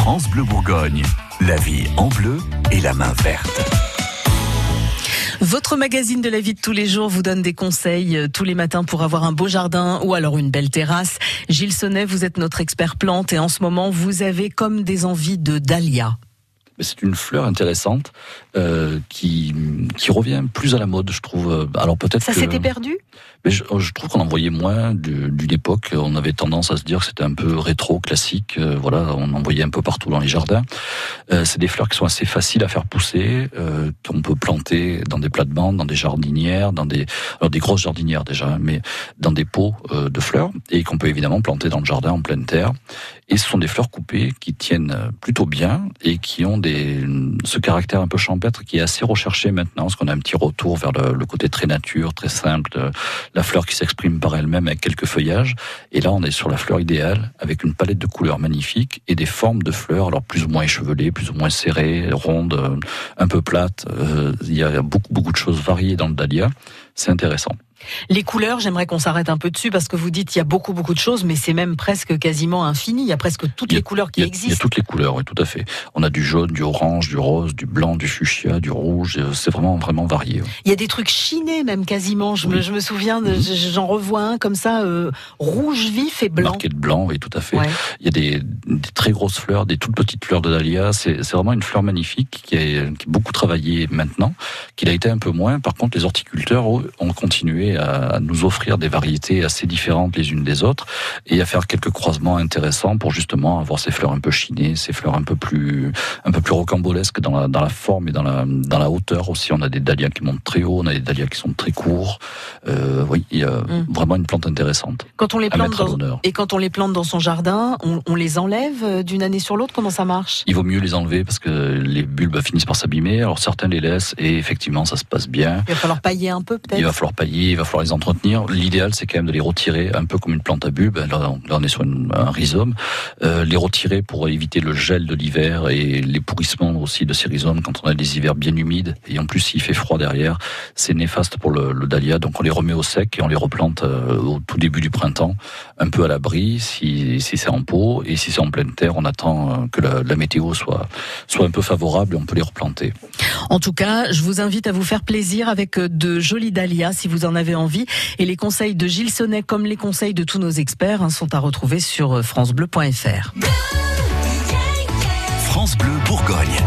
France Bleu Bourgogne, la vie en bleu et la main verte. Votre magazine de la vie de tous les jours vous donne des conseils euh, tous les matins pour avoir un beau jardin ou alors une belle terrasse. Gilles Sonnet, vous êtes notre expert plante et en ce moment vous avez comme des envies de dahlia. C'est une fleur intéressante euh, qui, qui revient plus à la mode, je trouve. Alors peut-être ça s'était perdu? Mais je, trouve qu'on en voyait moins d'une époque. On avait tendance à se dire que c'était un peu rétro, classique. Euh, voilà, on en voyait un peu partout dans les jardins. Euh, c'est des fleurs qui sont assez faciles à faire pousser, euh, qu'on peut planter dans des plates-bandes, dans des jardinières, dans des alors des grosses jardinières déjà, mais dans des pots euh, de fleurs et qu'on peut évidemment planter dans le jardin en pleine terre. Et ce sont des fleurs coupées qui tiennent plutôt bien et qui ont des ce caractère un peu champêtre qui est assez recherché maintenant, parce qu'on a un petit retour vers le, côté très nature, très simple. De, la fleur qui s'exprime par elle-même avec quelques feuillages. Et là, on est sur la fleur idéale avec une palette de couleurs magnifiques et des formes de fleurs, alors plus ou moins échevelées, plus ou moins serrées, rondes, euh, un peu plates. Euh, il y a beaucoup, beaucoup de choses variées dans le dahlia. C'est intéressant. Les couleurs, j'aimerais qu'on s'arrête un peu dessus parce que vous dites il y a beaucoup beaucoup de choses, mais c'est même presque quasiment infini. Il y a presque toutes les couleurs qui existent. Il y a toutes les couleurs, oui, tout à fait. On a du jaune, du orange, du rose, du blanc, du fuchsia, du rouge. Euh, c'est vraiment vraiment varié. Il y a des trucs chinés même quasiment. Je, me, je me souviens, mhm. j'en revois un comme ça, euh, rouge vif et blanc. Marqué de blanc, oui, tout à fait. Il y a des, très grosses fleurs, des toutes petites fleurs de dahlia. C'est vraiment une fleur magnifique qui est, qui est beaucoup travaillée maintenant, qu'il a été un peu moins. Par contre, les horticulteurs ont continué à, nous offrir des variétés assez différentes les unes des autres et à faire quelques croisements intéressants pour justement avoir ces fleurs un peu chinées, ces fleurs un peu plus un peu plus rocambolesques dans la, dans la forme et dans la dans la hauteur aussi. On a des dahlias qui montent très haut, on a des dahlias qui sont très courts. Euh, oui, il y a mm. vraiment une plante intéressante. Quand on les plante dans, et quand on les plante dans son jardin, on, on les enlève euh, d'une année sur l'autre. Comment ça marche? Il vaut mieux les enlever parce que les bulbes finissent par s'abîmer. Alors certains les laissent et effectivement ça se passe bien. Il va falloir pailler un peu peut-être? Il va falloir pailler, il va falloir les entretenir. L'idéal, c'est quand même de les retirer, un peu comme une plante à bulbe. Là, on est sur un rhizome. Euh, les retirer pour éviter le gel de l'hiver et les pourrissements aussi de ces rhizomes quand on a des hivers bien humides. Et en plus, s'il fait froid derrière, c'est néfaste pour le, dahlia. Donc on les remet au sec et on les replante euh, au tout début du printemps, un peu à l'abri si, c'est en pot. Et si c'est en pleine terre, on attend euh, que la, météo soit, soit un peu favorable et on peut les replanter. En tout cas, je vous invite à vous faire plaisir avec de jolis dahlias si vous en envie. Et les conseils de Gilles Sonnet, comme les conseils de tous nos experts, hein, sont à retrouver sur francebleu.fr. France Bleu Bourgogne.